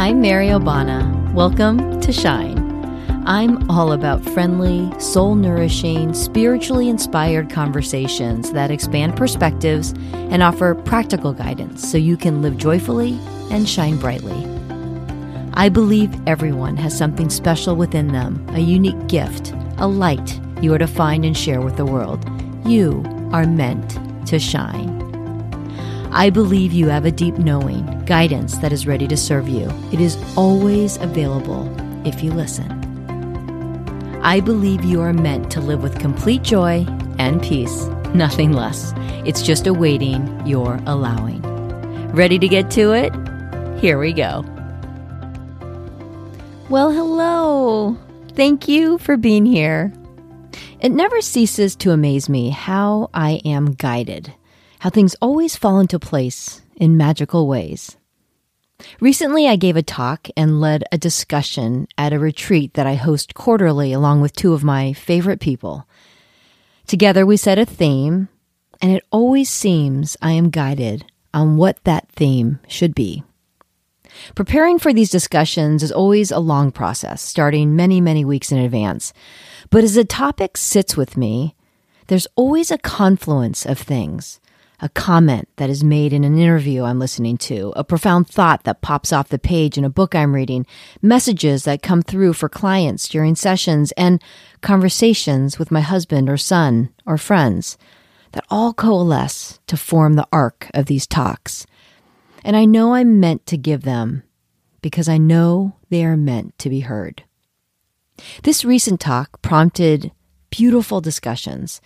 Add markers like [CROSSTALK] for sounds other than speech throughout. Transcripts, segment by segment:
I'm Mary Obana. Welcome to Shine. I'm all about friendly, soul nourishing, spiritually inspired conversations that expand perspectives and offer practical guidance so you can live joyfully and shine brightly. I believe everyone has something special within them, a unique gift, a light you are to find and share with the world. You are meant to shine. I believe you have a deep knowing, guidance that is ready to serve you. It is always available if you listen. I believe you are meant to live with complete joy and peace, [LAUGHS] nothing less. It's just awaiting your allowing. Ready to get to it? Here we go. Well, hello. Thank you for being here. It never ceases to amaze me how I am guided how things always fall into place in magical ways. Recently, I gave a talk and led a discussion at a retreat that I host quarterly along with two of my favorite people. Together, we set a theme, and it always seems I am guided on what that theme should be. Preparing for these discussions is always a long process, starting many, many weeks in advance. But as a topic sits with me, there's always a confluence of things a comment that is made in an interview I'm listening to, a profound thought that pops off the page in a book I'm reading, messages that come through for clients during sessions, and conversations with my husband or son or friends that all coalesce to form the arc of these talks. And I know I'm meant to give them because I know they are meant to be heard. This recent talk prompted beautiful discussions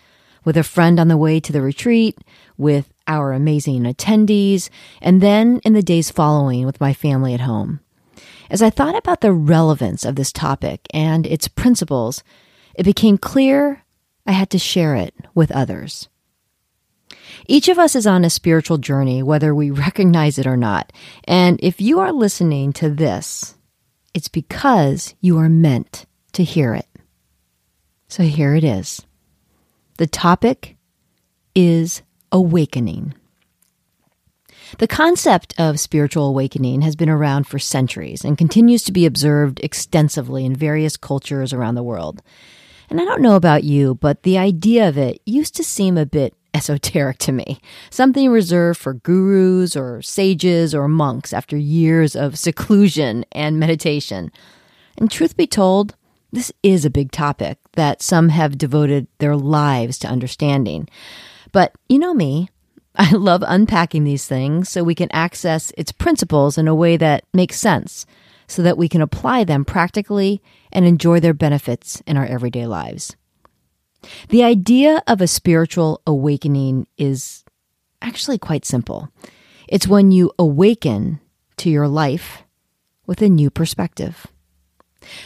with a friend on the way to the retreat, with our amazing attendees, and then in the days following with my family at home. As I thought about the relevance of this topic and its principles, it became clear I had to share it with others. Each of us is on a spiritual journey, whether we [LAUGHS] recognize it or not. And if you are listening to this, it's because you are meant to hear it. So here it is. The topic is awakening. The concept of spiritual awakening has been around for centuries and continues to be observed extensively in various cultures around the world. And I don't know about you, but the idea of it used to seem a bit [LAUGHS] esoteric to me, something reserved for gurus or sages or monks after years of seclusion and meditation. And truth be told, this is a big topic that some have devoted their lives to understanding. But you know me, [LAUGHS] I love unpacking these things so we can access its principles in a way that makes sense so that we can apply them practically and enjoy their benefits in our everyday lives. The idea of a spiritual awakening is actually quite simple. It's when you awaken to your life with a new perspective.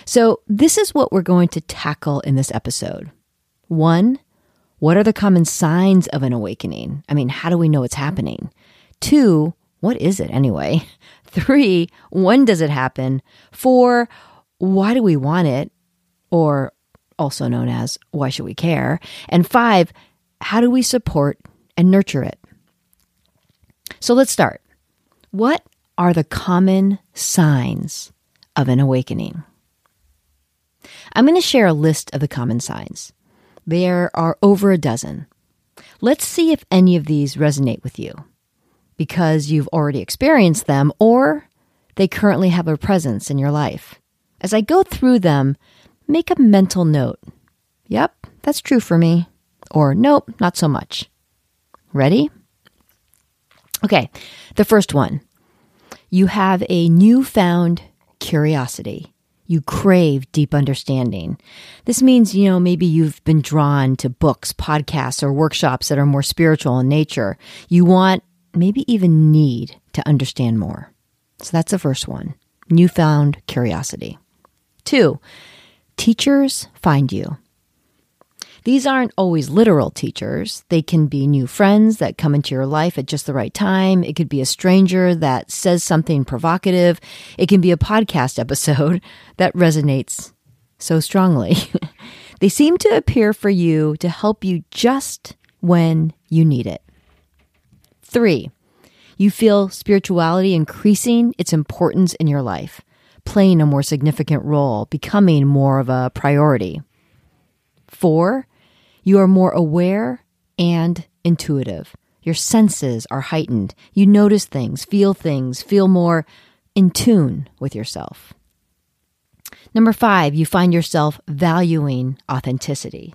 So, this is what we're going to tackle in this episode. One, what are the common signs of an awakening? I mean, how do we know it's happening? Two, what is it anyway? [LAUGHS] Three, when does it happen? Four, why do we want it? Or also known as, why should we care? And five, how do we support and nurture it? So let's start. What are the common signs of an awakening? I'm going to share a list of the common signs. There are over a dozen. Let's see if any of these resonate with you because you've already experienced them or they currently have a presence in your life. As I go through them, make a mental note. Yep, that's true for me. Or nope, not so much. Ready? Okay, the first one. You have a newfound curiosity you crave deep understanding. This means, you know, maybe you've been drawn to books, podcasts, or workshops that are more spiritual in nature. You want, maybe even need to understand more. So that's the first one newfound curiosity. Two, teachers find you. These aren't always literal teachers. They can be new friends that come into your life at just the right time. It could be a stranger that says something provocative. It can be a podcast [LAUGHS] episode that resonates so strongly. [LAUGHS] they seem to appear for you to help you just when you need it. Three, You feel spirituality increasing its importance in your life, playing a more significant role, becoming more of a priority. Four, you are more aware and intuitive. Your senses are heightened. You notice things, feel things, feel more in tune with yourself. Number five, you find yourself valuing authenticity.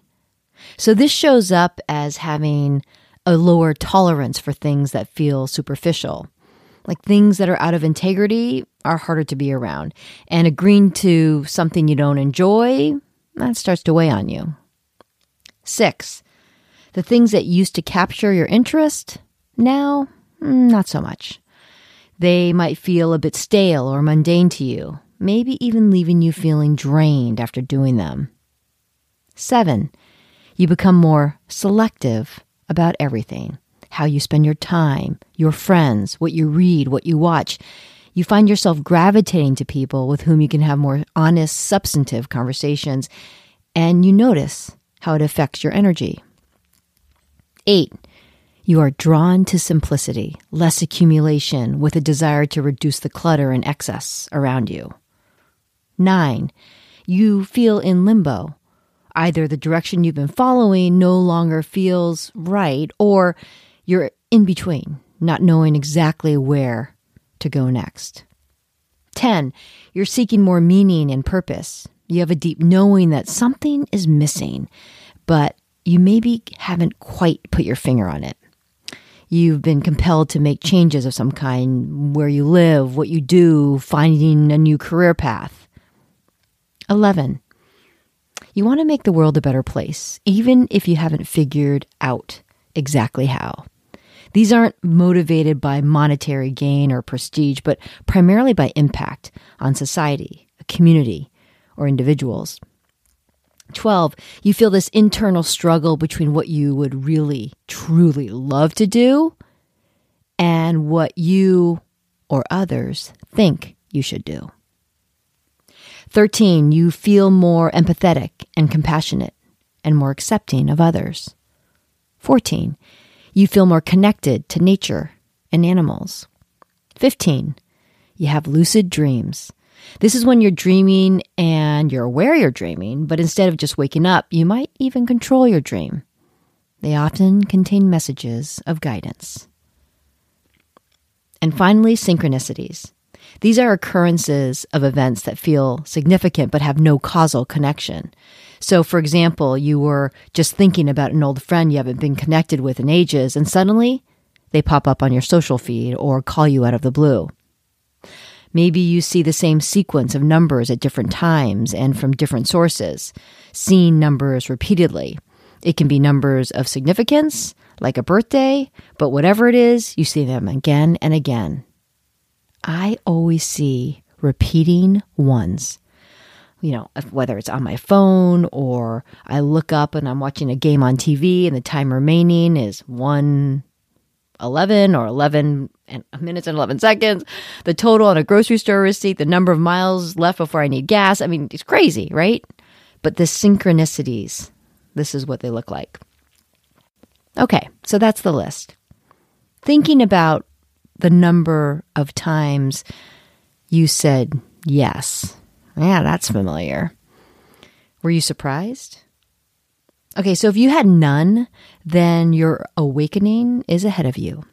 So this shows up as having a lower tolerance for things that feel superficial. Like things that are out of integrity are harder to be around. And agreeing to something you don't enjoy, that starts to weigh on you. Six, the things that used to capture your interest, now, mm, not so much. They might feel a bit stale or mundane to you, maybe even leaving you feeling drained after doing them. Seven, you become more selective about everything how you spend your time, your friends, what you read, what you watch. You find yourself gravitating to people with whom you can have more honest, substantive conversations, and you notice how it affects your energy. Eight, you are drawn to simplicity, less accumulation, with a desire to reduce the clutter and excess around you. Nine, you feel in limbo, either the direction you've been following no longer feels right, or you're in between, not knowing exactly where to go next. 10. You're seeking more meaning and purpose. You have a deep knowing that something is missing, but you maybe haven't quite put your finger on it. You've been compelled to make changes of some kind where you live, what you do, finding a new career path. 11. You want to make the world a better place, even if you haven't figured out exactly how. These aren't motivated by monetary gain or prestige, but primarily by impact on society, a community, or individuals. 12, you feel this internal struggle between what you would really, truly love to do and what you or others think you should do. 13, you feel more empathetic and compassionate and more accepting of others. 14, you feel more connected to nature and animals. 15, you have lucid dreams. This is when you're dreaming and you're aware you're dreaming, but instead of just waking up, you might even control your dream. They often contain messages of guidance. And finally, synchronicities. These are occurrences of events that feel significant but have no causal connection. So, for example, you were just thinking about an old friend you haven't been connected with in ages, and suddenly they pop up on your social feed or call you out of the blue. Maybe you see the same sequence of numbers at different times and from different sources, seeing numbers repeatedly. It can be numbers of significance, like a birthday, but whatever it is, you see them again and again. I always see repeating ones. You know, whether it's on my phone or I look up and I'm watching a game on TV and the time remaining is 1 11 or 11 and minutes and 11 seconds, the total on a grocery store receipt, the number of miles left before I need gas. I mean, it's crazy, right? But the synchronicities, this is what they look like. Okay, so that's the list. Thinking about the number of times you said yes. Yeah, that's familiar. Were you surprised? Okay, so if you had none, then your awakening is ahead of you.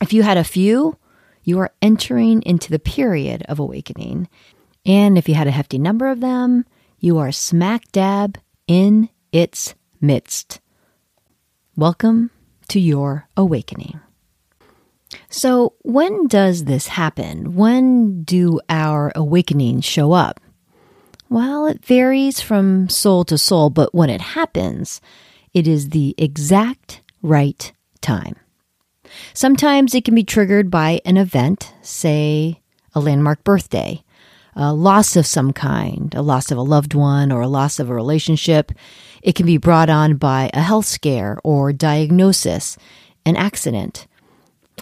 If you had a few, you are entering into the period of awakening. And if you had a hefty number of them, you are smack dab in its midst. Welcome to your awakening. So, when does this happen? When do our awakenings show up? Well, it varies from soul to soul, but when it happens, it is the exact right time. Sometimes it can be triggered by an event, say a landmark birthday, a loss of some kind, a loss of a loved one, or a loss of a relationship. It can be brought on by a health scare or diagnosis, an accident,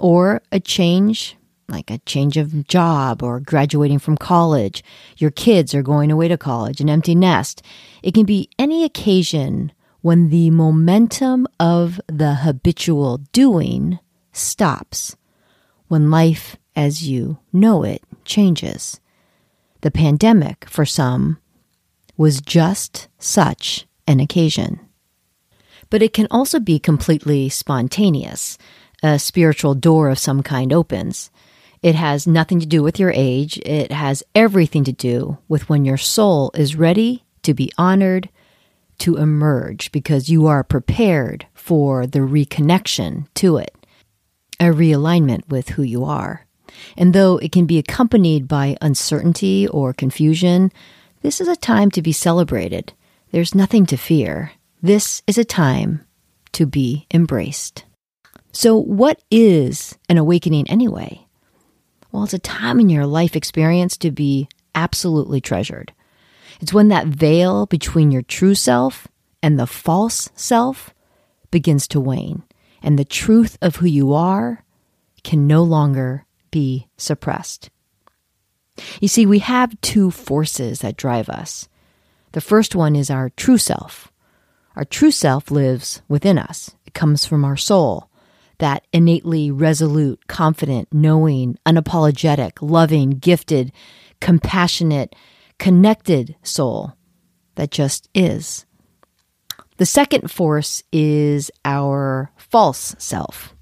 or a change, like a change of job or graduating from college. Your kids are going away to college, an empty nest. It can be any occasion when the momentum of the habitual doing stops when life as you know it changes. The pandemic, for some, was just such an occasion. But it can also be completely spontaneous. A spiritual door of some kind opens. It has nothing to do with your age. It has everything to do with when your soul is ready to be honored, to emerge, because you are prepared for the reconnection to it, a realignment with who you are. And though it can be accompanied by uncertainty or confusion, this is a time to be celebrated. There's nothing to fear. This is a time to be embraced. So, what is an awakening anyway? Well, it's a time in your life experience to be absolutely treasured. It's when that veil between your true self and the false self begins to wane, and the truth of who you are can no longer be suppressed. You see, we have two forces that drive us. The first one is our true self. Our true self lives within us, it comes from our soul, that innately resolute, confident, knowing, unapologetic, loving, gifted, compassionate, connected soul that just is. The second force is our false self.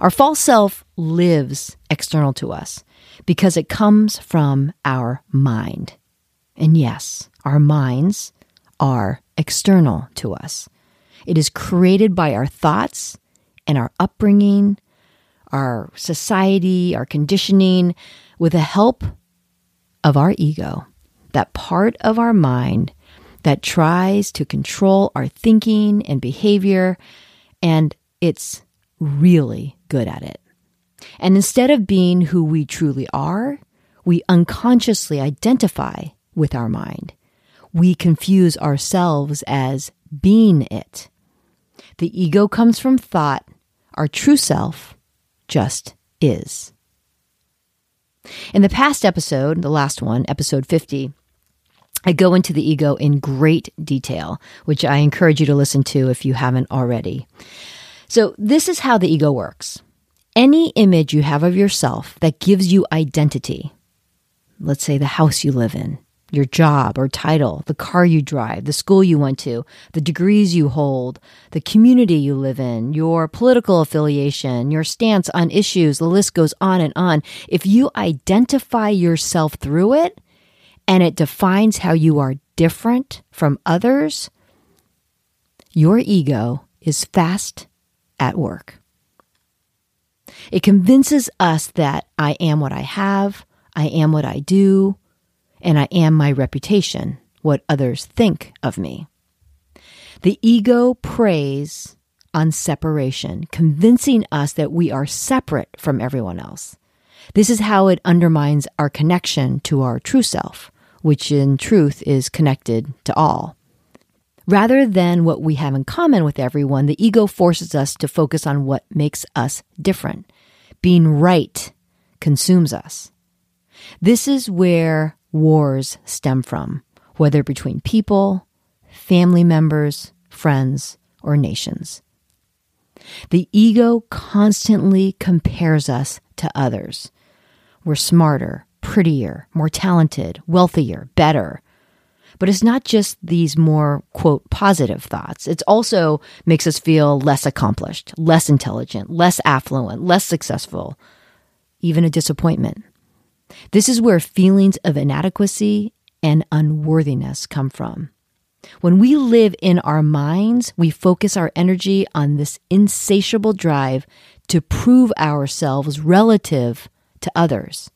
Our false self lives external to us because it comes from our mind. And yes, our minds are external to us. It is created by our thoughts and our upbringing, our society, our conditioning, with the help of our ego, that part of our mind that tries to control our thinking and behavior, and it's really good at it. And instead of being who we truly are, we unconsciously identify with our mind. We confuse ourselves as being it. The ego comes from thought, our true self just is. In the past episode, the last one, episode 50, I go into the ego in great detail, which I encourage you to listen to if you haven't already. So, this is how the ego works. Any image you have of yourself that gives you identity, let's say the house you live in, your job or title, the car you drive, the school you went to, the degrees you hold, the community you live in, your political affiliation, your stance on issues, the list goes on and on. If you identify yourself through it and it defines how you are different from others, your ego is fast at work. It convinces us that I am what I have, I am what I do, and I am my reputation, what others think of me. The ego preys on separation, convincing us that we are separate from everyone else. This is how it undermines our connection to our true self, which in truth is connected to all. Rather than what we have in common with everyone, the ego forces us to focus on what makes us different. Being right consumes us. This is where wars stem from, whether between people, family members, friends, or nations. The ego constantly compares us to others. We're smarter, prettier, more talented, wealthier, better. But it's not just these more, quote, positive thoughts. It also makes us feel less accomplished, less intelligent, less affluent, less successful, even a disappointment. This is where feelings of inadequacy and unworthiness come from. When we live in our minds, we focus our energy on this insatiable drive to prove ourselves relative to others.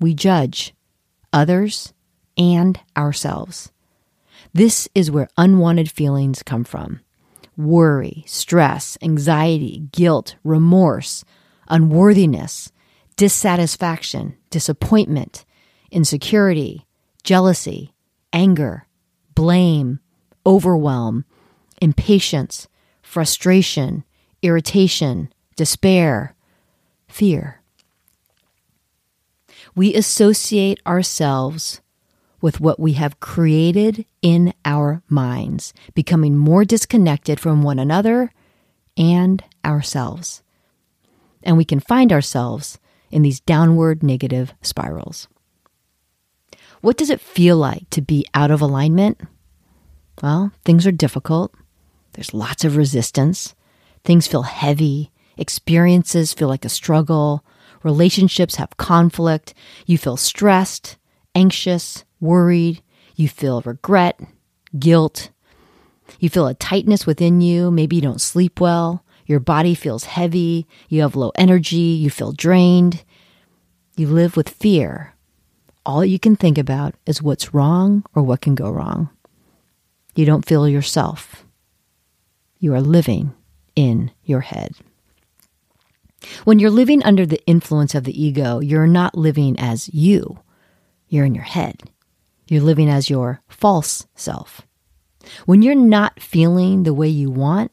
We judge others and ourselves. This is where unwanted feelings come from worry, stress, anxiety, guilt, remorse, unworthiness, dissatisfaction, disappointment, insecurity, jealousy, anger, blame, overwhelm, impatience, frustration, irritation, despair, fear. We associate ourselves with what we have created in our minds, becoming more disconnected from one another and ourselves. and we can find ourselves in these downward negative spirals. What does it feel like to be out of alignment? Well, things are difficult. There's lots of resistance. Things feel heavy. Experiences feel like a struggle. Relationships have conflict. You feel stressed, anxious, worried. You feel regret, guilt. You feel a tightness within you. Maybe you don't sleep well. Your body feels heavy. You have low energy. You feel drained. You live with fear. All you can think about is what's wrong or what can go wrong. You don't feel yourself. You are living in your head. When you're living under the influence of the ego, you're not living as you. You're in your head. You're living as your false self. When you're not feeling the way you want,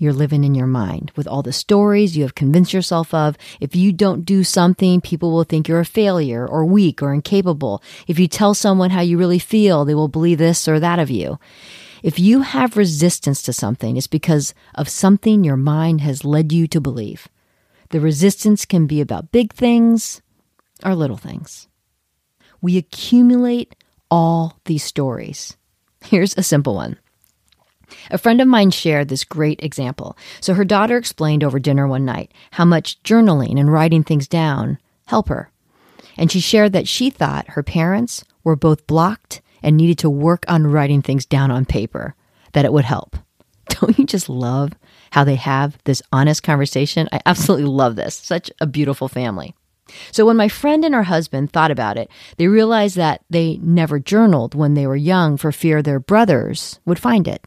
you're living in your mind with all the stories you have convinced yourself of. If you don't do something, people will think you're a failure or weak or incapable. If you tell someone how you really feel, they will believe this or that of you. If you have resistance to something, it's because of something your mind has led you to believe. The resistance can be about big things or little things. We accumulate all these stories. Here's a simple one. A friend of mine shared this great example. So her daughter explained over dinner one night how much journaling and writing things down help her. And she shared that she thought her parents were both blocked and needed to work on writing things down on paper, that it would help. [LAUGHS] Don't you just love how they have this honest conversation? I absolutely love this. Such a beautiful family. So when my friend and her husband thought about it, they realized that they never journaled when they were young for fear their brothers would find it.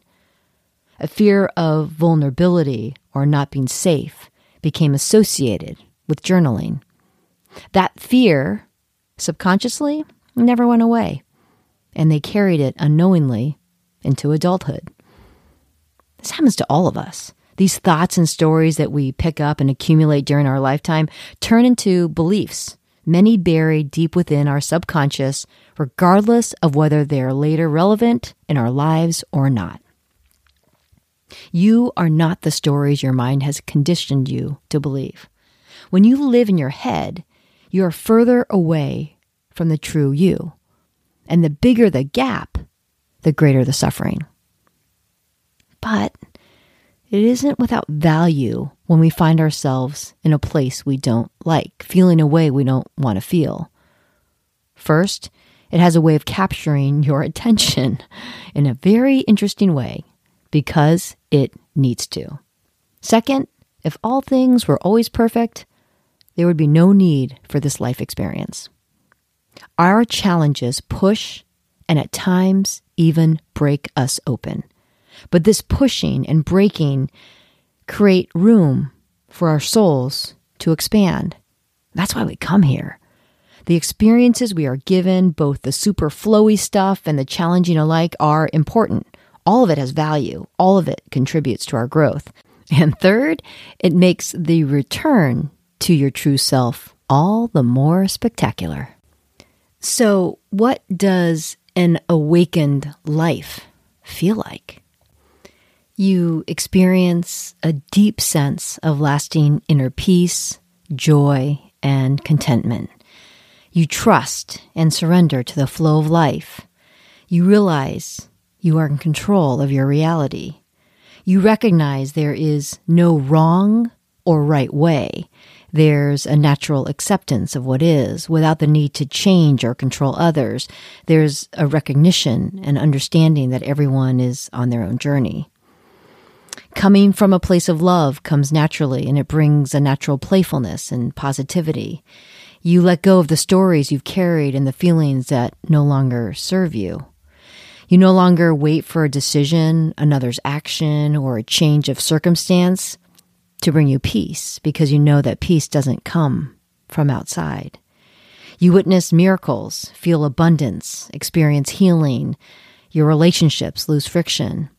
A fear of vulnerability or not being safe became associated with journaling. That fear, subconsciously, never went away and they carried it unknowingly into adulthood. This happens to all of us. These thoughts and stories that we pick up and accumulate during our lifetime turn into beliefs, many buried deep within our subconscious, regardless of whether they are later relevant in our lives or not. You are not the stories your mind has conditioned you to believe. When you live in your head, you are further away from the true you. And the bigger the gap, the greater the suffering. But it isn't without value when we find ourselves in a place we don't like, feeling a way we don't want to feel. First, it has a way of capturing your [LAUGHS] attention in a very interesting way because it needs to. Second, if all things were always perfect, there would be no need for this life experience. Our challenges push and at times even break us open. But this pushing and breaking create room for our souls to expand. That's why we come here. The experiences we are given, both the super flowy stuff and the challenging alike, are important. All of it has value. All of it contributes to our growth. And third, it makes the return to your true self all the more spectacular. So, what does an awakened life feel like? You experience a deep sense of lasting inner peace, joy, and contentment. You trust and surrender to the flow of life. You realize you are in control of your reality. You recognize there is no wrong or right way, there's a natural acceptance of what is without the need to change or control others. There's a recognition and understanding that everyone is on their own journey. Coming from a place of love comes naturally and it brings a natural playfulness and positivity. You let go of the stories you've carried and the feelings that no longer serve you. You no longer wait for a decision, another's action, or a change of circumstance to bring you peace because you know that peace doesn't come from outside. You witness miracles, feel abundance, experience healing. Your relationships lose friction.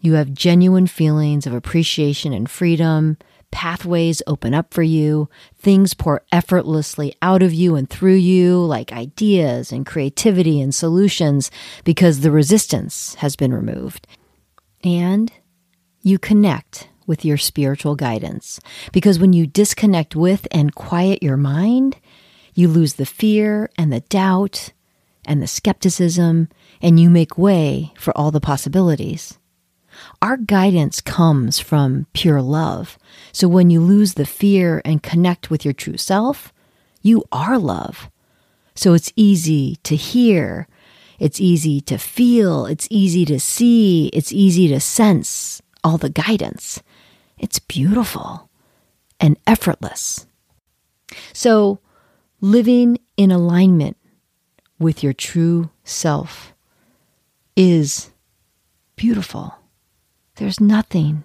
You have genuine feelings of appreciation and freedom. Pathways open up for you. Things pour effortlessly out of you and through you, like ideas and creativity and solutions, because the resistance has been removed. And you connect with your spiritual guidance. Because when you disconnect with and quiet your mind, you lose the fear and the doubt and the skepticism, and you make way for all the possibilities. Our guidance comes from pure love. So when you lose the fear and connect with your true self, you are love. So it's easy to hear, it's easy to feel, it's easy to see, it's easy to sense all the guidance. It's beautiful and effortless. So, living in alignment with your true self is beautiful. There's nothing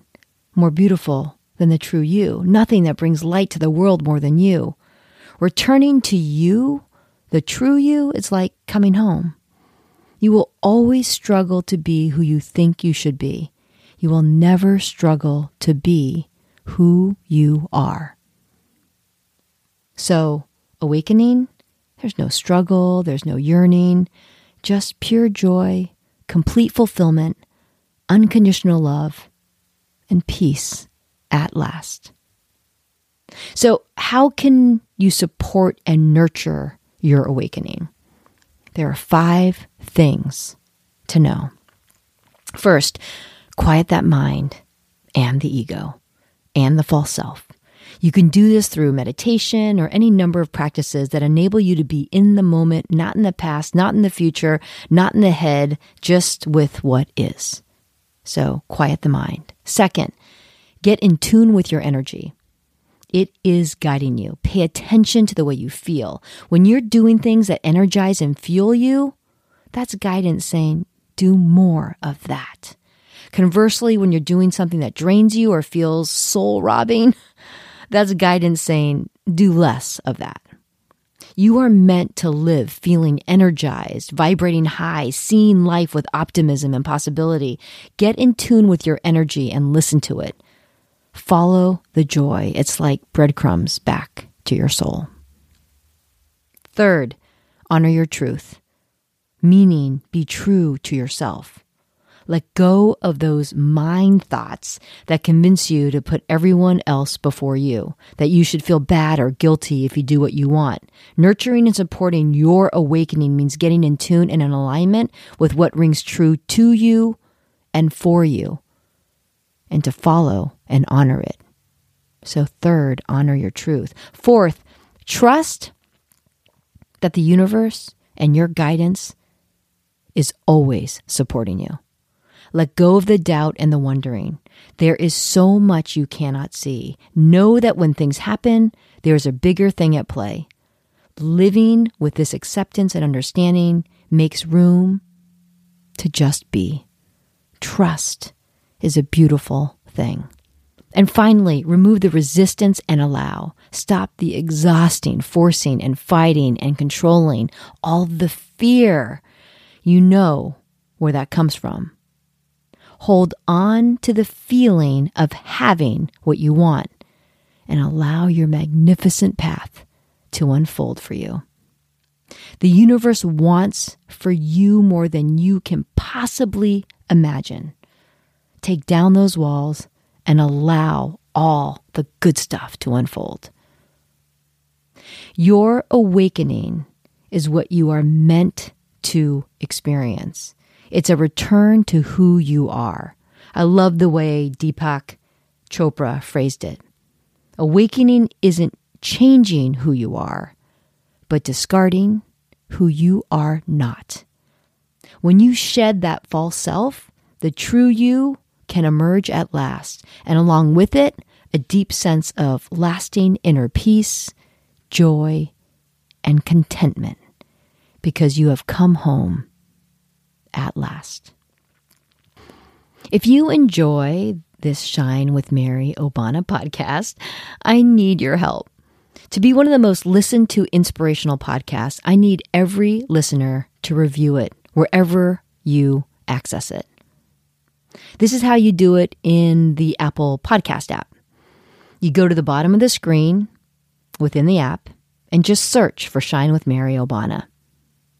more beautiful than the true you, nothing that brings light to the world more than you. Returning to you, the true you, is like coming home. You will always struggle to be who you think you should be. You will never struggle to be who you are. So, awakening, there's no struggle, there's no yearning, just pure joy, complete fulfillment, unconditional love, and peace at last. So, how can you support and nurture your awakening? There are five things to know. First, quiet that mind and the ego and the false self. You can do this through meditation or any number of practices that enable you to be in the moment, not in the past, not in the future, not in the head, just with what is. So quiet the mind. Second, get in tune with your energy. It is guiding you. Pay attention to the way you feel. When you're doing things that energize and fuel you, that's guidance saying, do more of that. Conversely, when you're doing something that drains you or feels soul robbing, [LAUGHS] that's guidance saying, do less of that. You are meant to live feeling energized, vibrating high, seeing life with optimism and possibility. Get in tune with your energy and listen to it. Follow the joy. It's like breadcrumbs back to your soul. Third, honor your truth, meaning be true to yourself. Let go of those mind thoughts that convince you to put everyone else before you, that you should feel bad or guilty if you do what you want. Nurturing and supporting your awakening means getting in tune and in alignment with what rings true to you and for you, and to follow and honor it. So, third, honor your truth. Fourth, trust that the universe and your guidance is always supporting you. Let go of the doubt and the wondering. There is so much you cannot see. Know that when things happen, there is a bigger thing at play. Living with this acceptance and understanding makes room to just be. Trust is a beautiful thing. And finally, remove the resistance and allow. Stop the exhausting, forcing, and fighting and controlling all the fear. You know where that comes from. Hold on to the feeling of having what you want and allow your magnificent path to unfold for you. The universe wants for you more than you can possibly imagine. Take down those walls and allow all the good stuff to unfold. Your awakening is what you are meant to experience. It's a return to who you are. I love the way Deepak Chopra phrased it. Awakening isn't changing who you are, but discarding who you are not. When you shed that false self, the true you can emerge at last, and along with it, a deep sense of lasting inner peace, joy, and contentment because you have come home at last. If you enjoy this Shine with Mary Obana podcast, I need your help. To be one of the most listened to inspirational podcasts, I need every listener to review it wherever you access it. This is how you do it in the Apple Podcast app. You go to the bottom of the screen within the app and just search for Shine with Mary Obana.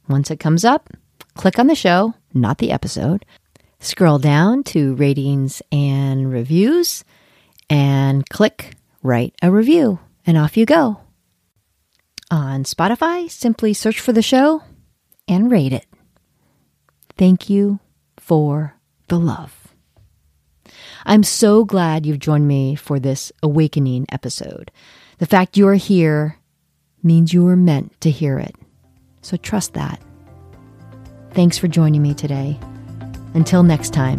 Once it comes up, click on the show, not the episode, scroll down to ratings and reviews, and click write a review, and off you go. On Spotify, simply search for the show and rate it. Thank you for the love. I'm so glad you've joined me for this awakening episode. The fact you're here means you were meant to hear it. So trust that. Thanks for joining me today. Until next time,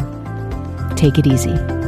take it easy.